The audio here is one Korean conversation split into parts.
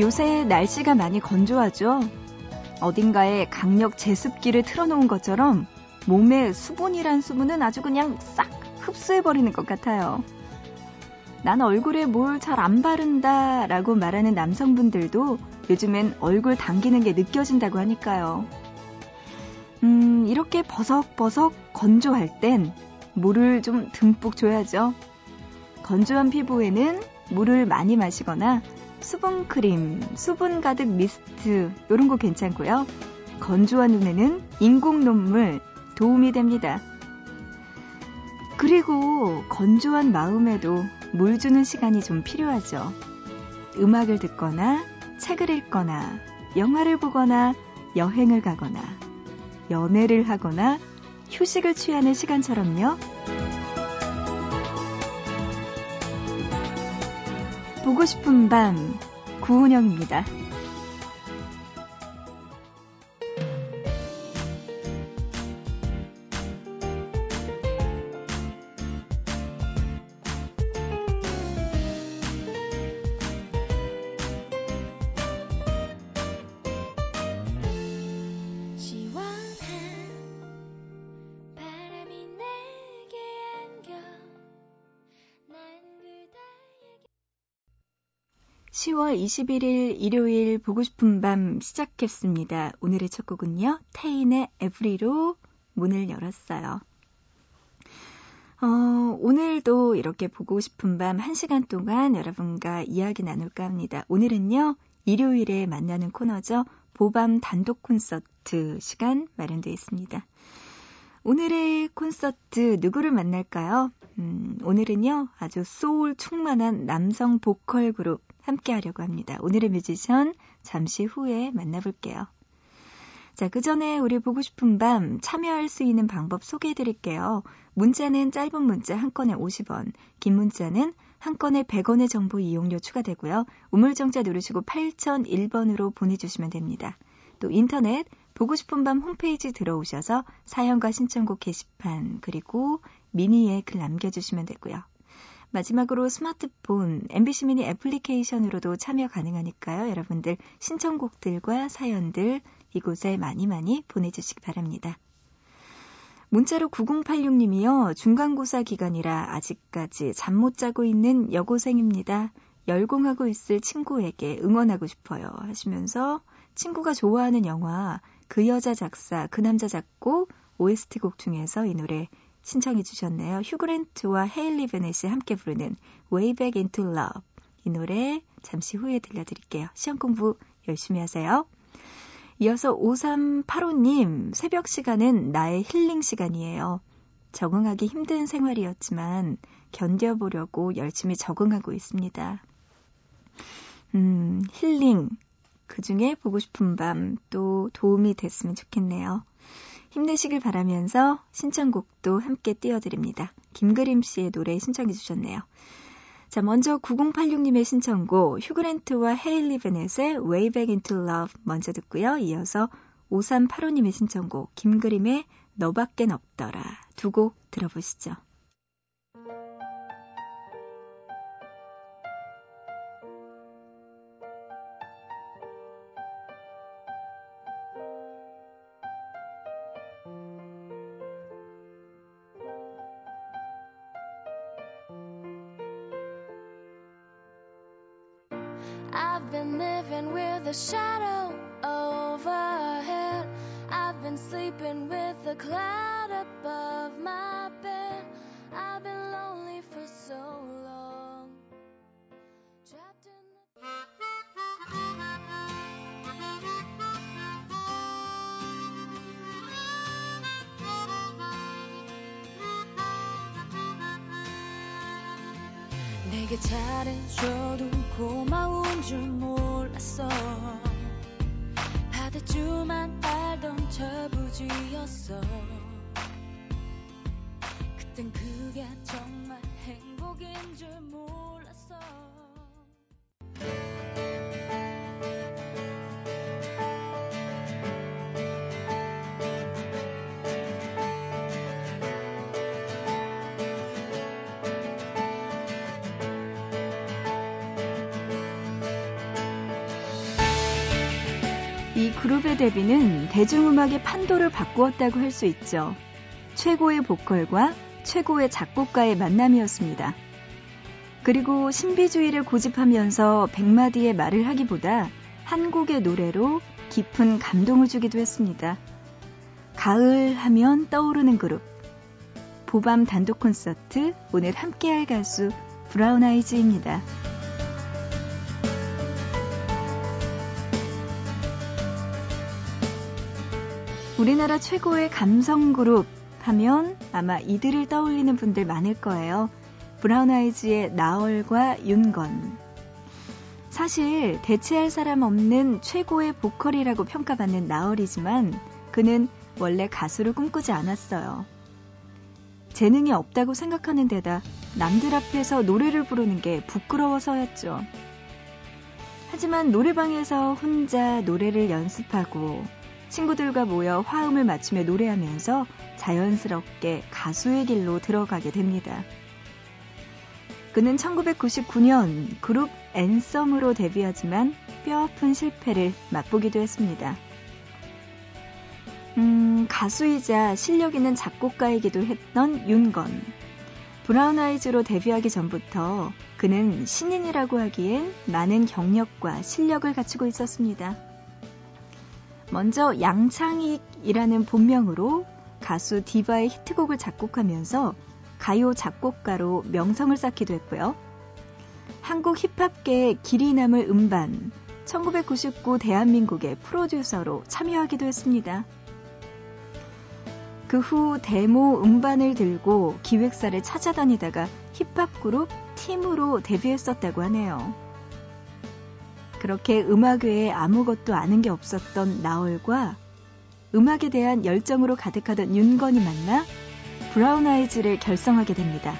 요새 날씨가 많이 건조하죠? 어딘가에 강력 제습기를 틀어놓은 것처럼 몸에 수분이란 수분은 아주 그냥 싹 흡수해버리는 것 같아요. 난 얼굴에 뭘 잘 안 바른다 라고 말하는 남성분들도 요즘엔 얼굴 당기는 게 느껴진다고 하니까요. 음, 이렇게 버석버석 건조할 땐 물을 좀 듬뿍 줘야죠. 건조한 피부에는 물을 많이 마시거나 수분 크림, 수분 가득 미스트 이런 거 괜찮고요. 건조한 눈에는 인공 눈물 도움이 됩니다. 그리고 건조한 마음에도 물 주는 시간이 좀 필요하죠. 음악을 듣거나 책을 읽거나 영화를 보거나 여행을 가거나 연애를 하거나 휴식을 취하는 시간처럼요. 보고 싶은 밤 구은영입니다. 10월 21일 일요일 보고 싶은 밤 시작했습니다. 오늘의 첫 곡은요. 태인의 에브리로 문을 열었어요. 어, 오늘도 이렇게 보고 싶은 밤 1시간 동안 여러분과 이야기 나눌까 합니다. 오늘은요. 일요일에 만나는 코너죠. 보밤 단독 콘서트 시간 마련되어 있습니다. 오늘의 콘서트 누구를 만날까요? 음, 오늘은요, 아주 소울 충만한 남성 보컬 그룹 함께 하려고 합니다. 오늘의 뮤지션 잠시 후에 만나볼게요. 자, 그 전에 우리 보고 싶은 밤 참여할 수 있는 방법 소개해 드릴게요. 문자는 짧은 문자 한 건에 50원, 긴 문자는 한 건에 100원의 정보 이용료 추가되고요. 우물정자 누르시고 8001번으로 보내주시면 됩니다. 또 인터넷 보고 싶은 밤 홈페이지 들어오셔서 사연과 신청곡 게시판 그리고 미니에 글 남겨주시면 되고요. 마지막으로 스마트폰, MBC 미니 애플리케이션으로도 참여 가능하니까요. 여러분들 신청곡들과 사연들 이곳에 많이 많이 보내주시기 바랍니다. 문자로 9086님이요. 중간고사 기간이라 아직까지 잠 못 자고 있는 여고생입니다. 열공하고 있을 친구에게 응원하고 싶어요. 하시면서 친구가 좋아하는 영화 그 여자 작사, 그 남자 작곡 OST 곡 중에서 이 노래 신청해 주셨네요. 휴그랜트와 헤일리 베넷이 함께 부르는 Way Back Into Love. 이 노래 잠시 후에 들려드릴게요. 시험 공부 열심히 하세요. 이어서 5385님, 새벽 시간은 나의 힐링 시간이에요. 적응하기 힘든 생활이었지만 견뎌보려고 열심히 적응하고 있습니다. 음, 힐링. 그 중에 보고 싶은 밤 또 도움이 됐으면 좋겠네요. 힘내시길 바라면서 신청곡도 함께 띄워드립니다. 김그림 씨의 노래 신청해 주셨네요. 자, 먼저 9086님의 신청곡 휴그랜트와 헤일리 베넷의 Way Back Into Love 먼저 듣고요. 이어서 5385님의 신청곡 김그림의 너밖엔 없더라 두 곡 들어보시죠. I've been living with a shadow overhead. I've been sleeping with a cloud above my bed. I've been lonely for so long. 내게 잘해줘도 고마운 줄 몰랐어. 받을 줄만 알던 저부지였어. 그땐 그게 정말 행복인 줄 몰랐어 그룹의 데뷔는 대중음악의 판도를 바꾸었다고 할 수 있죠. 최고의 보컬과 최고의 작곡가의 만남이었습니다. 그리고 신비주의를 고집하면서 백마디의 말을 하기보다 한 곡의 노래로 깊은 감동을 주기도 했습니다. 가을 하면 떠오르는 그룹. 보밤 단독 콘서트 오늘 함께할 가수 브라운 아이즈입니다. 우리나라 최고의 감성 그룹 하면 아마 이들을 떠올리는 분들 많을 거예요. 브라운 아이즈의 나얼과 윤건. 사실 대체할 사람 없는 최고의 보컬이라고 평가받는 나얼이지만 그는 원래 가수를 꿈꾸지 않았어요. 재능이 없다고 생각하는 데다 남들 앞에서 노래를 부르는 게 부끄러워서였죠. 하지만 노래방에서 혼자 노래를 연습하고 친구들과 모여 화음을 맞추며 노래하면서 자연스럽게 가수의 길로 들어가게 됩니다. 그는 1999년 그룹 앤썸으로 데뷔하지만 뼈아픈 실패를 맛보기도 했습니다. 음, 가수이자 실력 있는 작곡가이기도 했던 윤건. 브라운 아이즈로 데뷔하기 전부터 그는 신인이라고 하기엔 많은 경력과 실력을 갖추고 있었습니다. 먼저 양창익이라는 본명으로 가수 디바의 히트곡을 작곡하면서 가요 작곡가로 명성을 쌓기도 했고요. 한국 힙합계의 길이 남을 음반, 1999 대한민국의 프로듀서로 참여하기도 했습니다. 그 후 데모 음반을 들고 기획사를 찾아다니다가 힙합 그룹 팀으로 데뷔했었다고 하네요. 그렇게 음악 외에 아무것도 아는 게 없었던 나얼과 음악에 대한 열정으로 가득하던 윤건이 만나 브라운 아이즈를 결성하게 됩니다.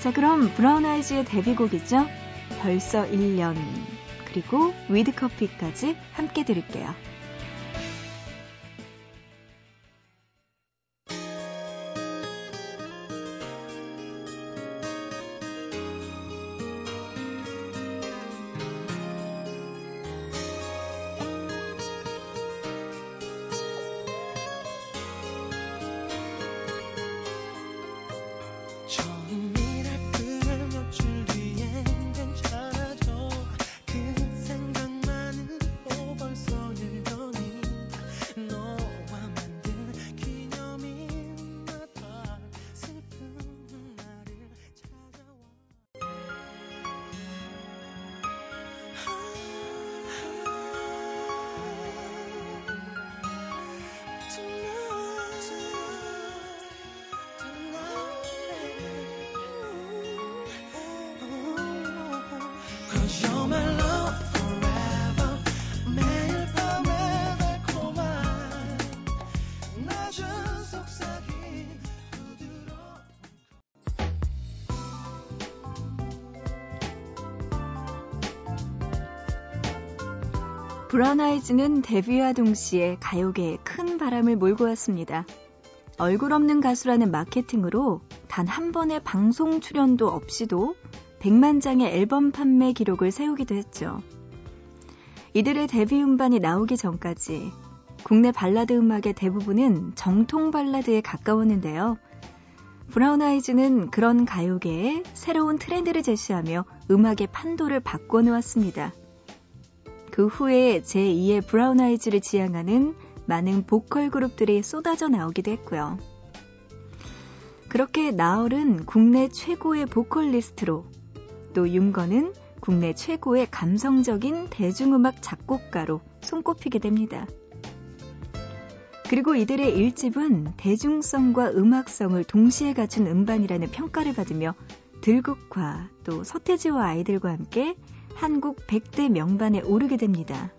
자, 그럼 브라운 아이즈의 데뷔곡이죠. 벌써 1년, 그리고 위드커피까지 함께 들을게요. 브라운 아이즈는 데뷔와 동시에 가요계에 큰 바람을 몰고 왔습니다. 얼굴 없는 가수라는 마케팅으로 단 한 번의 방송 출연도 없이도 100만 장의 앨범 판매 기록을 세우기도 했죠. 이들의 데뷔 음반이 나오기 전까지 국내 발라드 음악의 대부분은 정통 발라드에 가까웠는데요. 브라운 아이즈는 그런 가요계에 새로운 트렌드를 제시하며 음악의 판도를 바꿔놓았습니다. 그 후에 제2의 브라운 아이즈를 지향하는 많은 보컬 그룹들이 쏟아져 나오기도 했고요. 그렇게 나얼은 국내 최고의 보컬리스트로 또 윤건은 국내 최고의 감성적인 대중음악 작곡가로 손꼽히게 됩니다. 그리고 이들의 일집은 대중성과 음악성을 동시에 갖춘 음반이라는 평가를 받으며 들국화 또 서태지와 아이들과 함께 한국 100대 명반에 오르게 됩니다.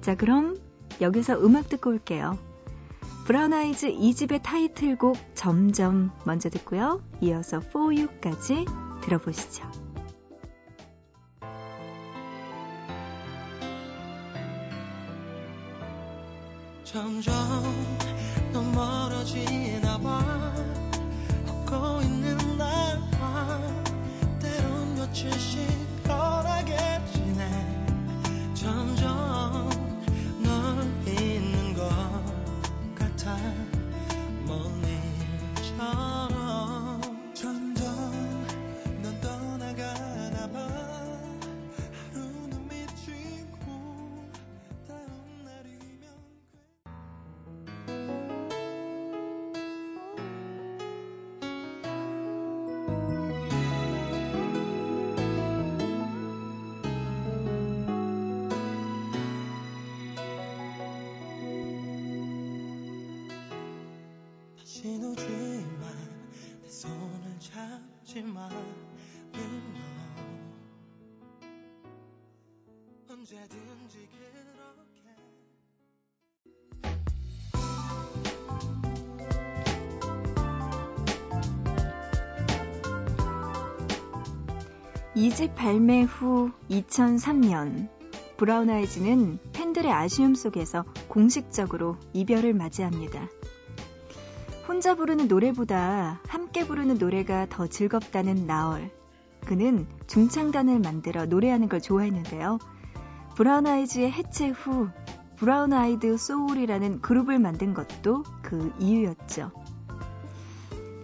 자, 그럼 여기서 음악 듣고 올게요. 브라운 아이즈 2집의 타이틀곡 점점 먼저 듣고요. 이어서 For You까지 들어보시죠. 점점 더 멀어지나 봐 걷고 있는 때론 언제든지 그렇게 이 집 발매 후 2003년 브라운 아이즈는 팬들의 아쉬움 속에서 공식적으로 이별을 맞이합니다. 혼자 부르는 노래보다 함께 부르는 노래가 더 즐겁다는 나얼. 그는 중창단을 만들어 노래하는 걸 좋아했는데요. 브라운 아이즈의 해체 후 브라운 아이드 소울이라는 그룹을 만든 것도 그 이유였죠.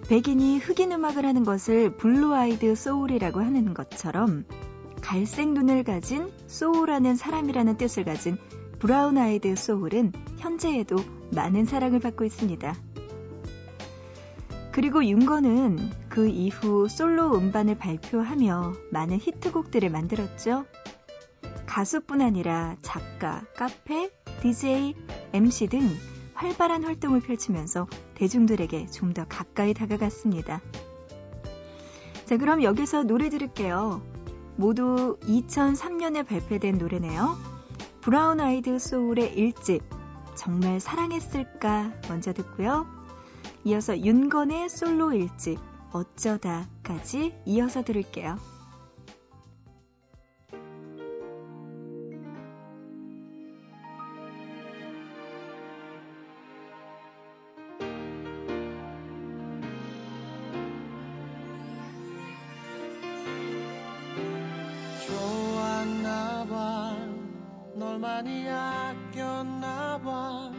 백인이 흑인 음악을 하는 것을 blue eyed soul이라고 하는 것처럼 갈색 눈을 가진 소울하는 사람이라는 뜻을 가진 브라운 아이드 소울은 현재에도 많은 사랑을 받고 있습니다. 그리고 윤건은 그 이후 솔로 음반을 발표하며 많은 히트곡들을 만들었죠. 가수뿐 아니라 작가, 카페, DJ, MC 등 활발한 활동을 펼치면서 대중들에게 좀 더 가까이 다가갔습니다. 자, 그럼 여기서 노래 들을게요. 모두 2003년에 발표된 노래네요. 브라운 아이드 소울의 1집 정말 사랑했을까 먼저 듣고요. 이어서 윤건의 솔로 1집 어쩌다까지 이어서 들을게요. 많이 아꼈나 봐.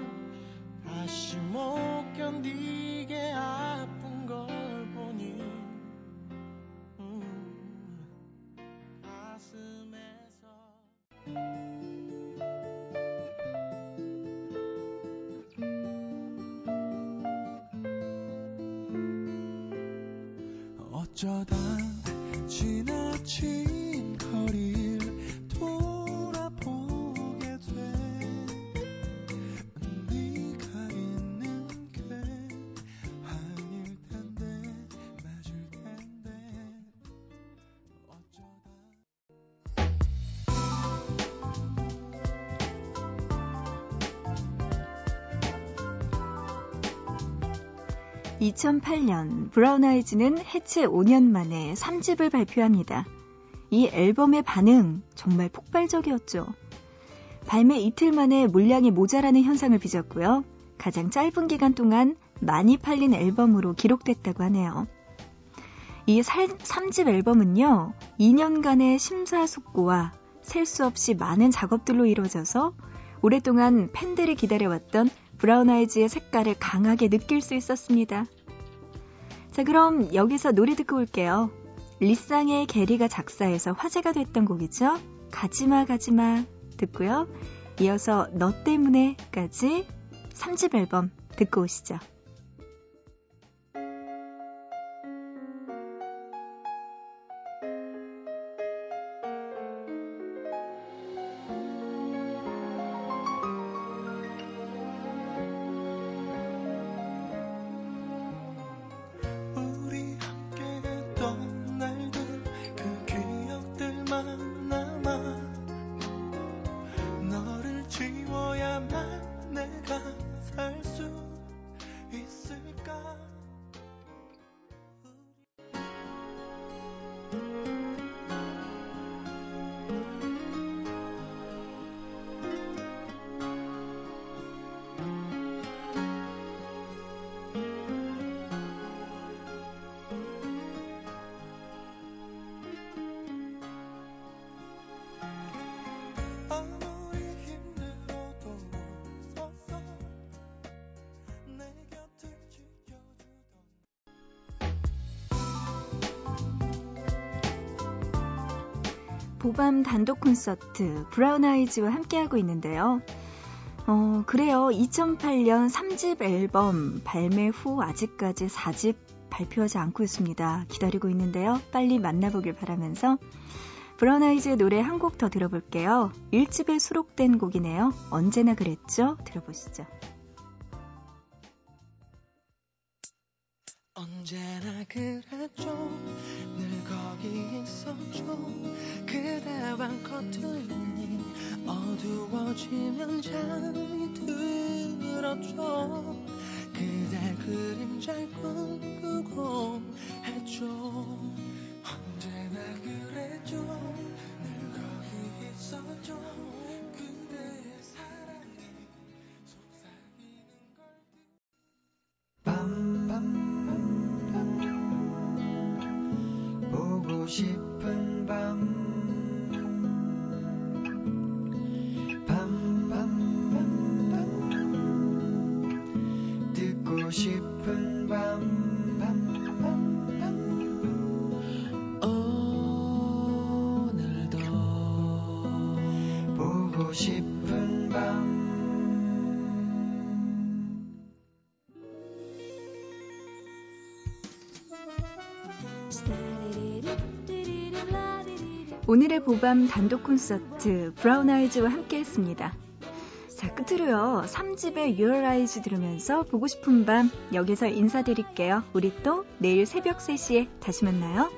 다시 못 견디 2008년 브라운 아이즈는 해체 5년 만에 3집을 발표합니다. 이 앨범의 반응 정말 폭발적이었죠. 발매 이틀 만에 물량이 모자라는 현상을 빚었고요. 가장 짧은 기간 동안 많이 팔린 앨범으로 기록됐다고 하네요. 이 3집 앨범은요, 2년간의 심사숙고와 셀 수 없이 많은 작업들로 이루어져서 오랫동안 팬들이 기다려왔던 브라운 아이즈의 색깔을 강하게 느낄 수 있었습니다. 자, 그럼 여기서 노래 듣고 올게요. 리쌍의 게리가 작사해서 화제가 됐던 곡이죠. 가지마 가지마 듣고요. 이어서 너 때문에까지 3집 앨범 듣고 오시죠. 보밤 단독 콘서트 브라운 아이즈와 함께하고 있는데요. 어, 그래요. 2008년 3집 앨범 발매 후 아직까지 4집 발표하지 않고 있습니다. 기다리고 있는데요. 빨리 만나보길 바라면서 브라운 아이즈의 노래 한 곡 더 들어볼게요. 1집에 수록된 곡이네요. 언제나 그랬죠? 들어보시죠. 언제나 그랬죠 있었죠. 그대와 커튼이 어두워지면 잠이 들었죠. 그대 그림잘 꿈꾸고 했죠. 언제나 그랬죠. 늘 거기 있었죠 싶은 밤 밤 밤 밤 오늘도 보고 싶은 밤 오늘의 보밤 단독 콘서트 브라운 아이즈와 함께 했습니다. 자, 끝으로요. 3집의 Your Eyes 들으면서 보고 싶은 밤 여기서 인사드릴게요. 우리 또 내일 새벽 3시에 다시 만나요.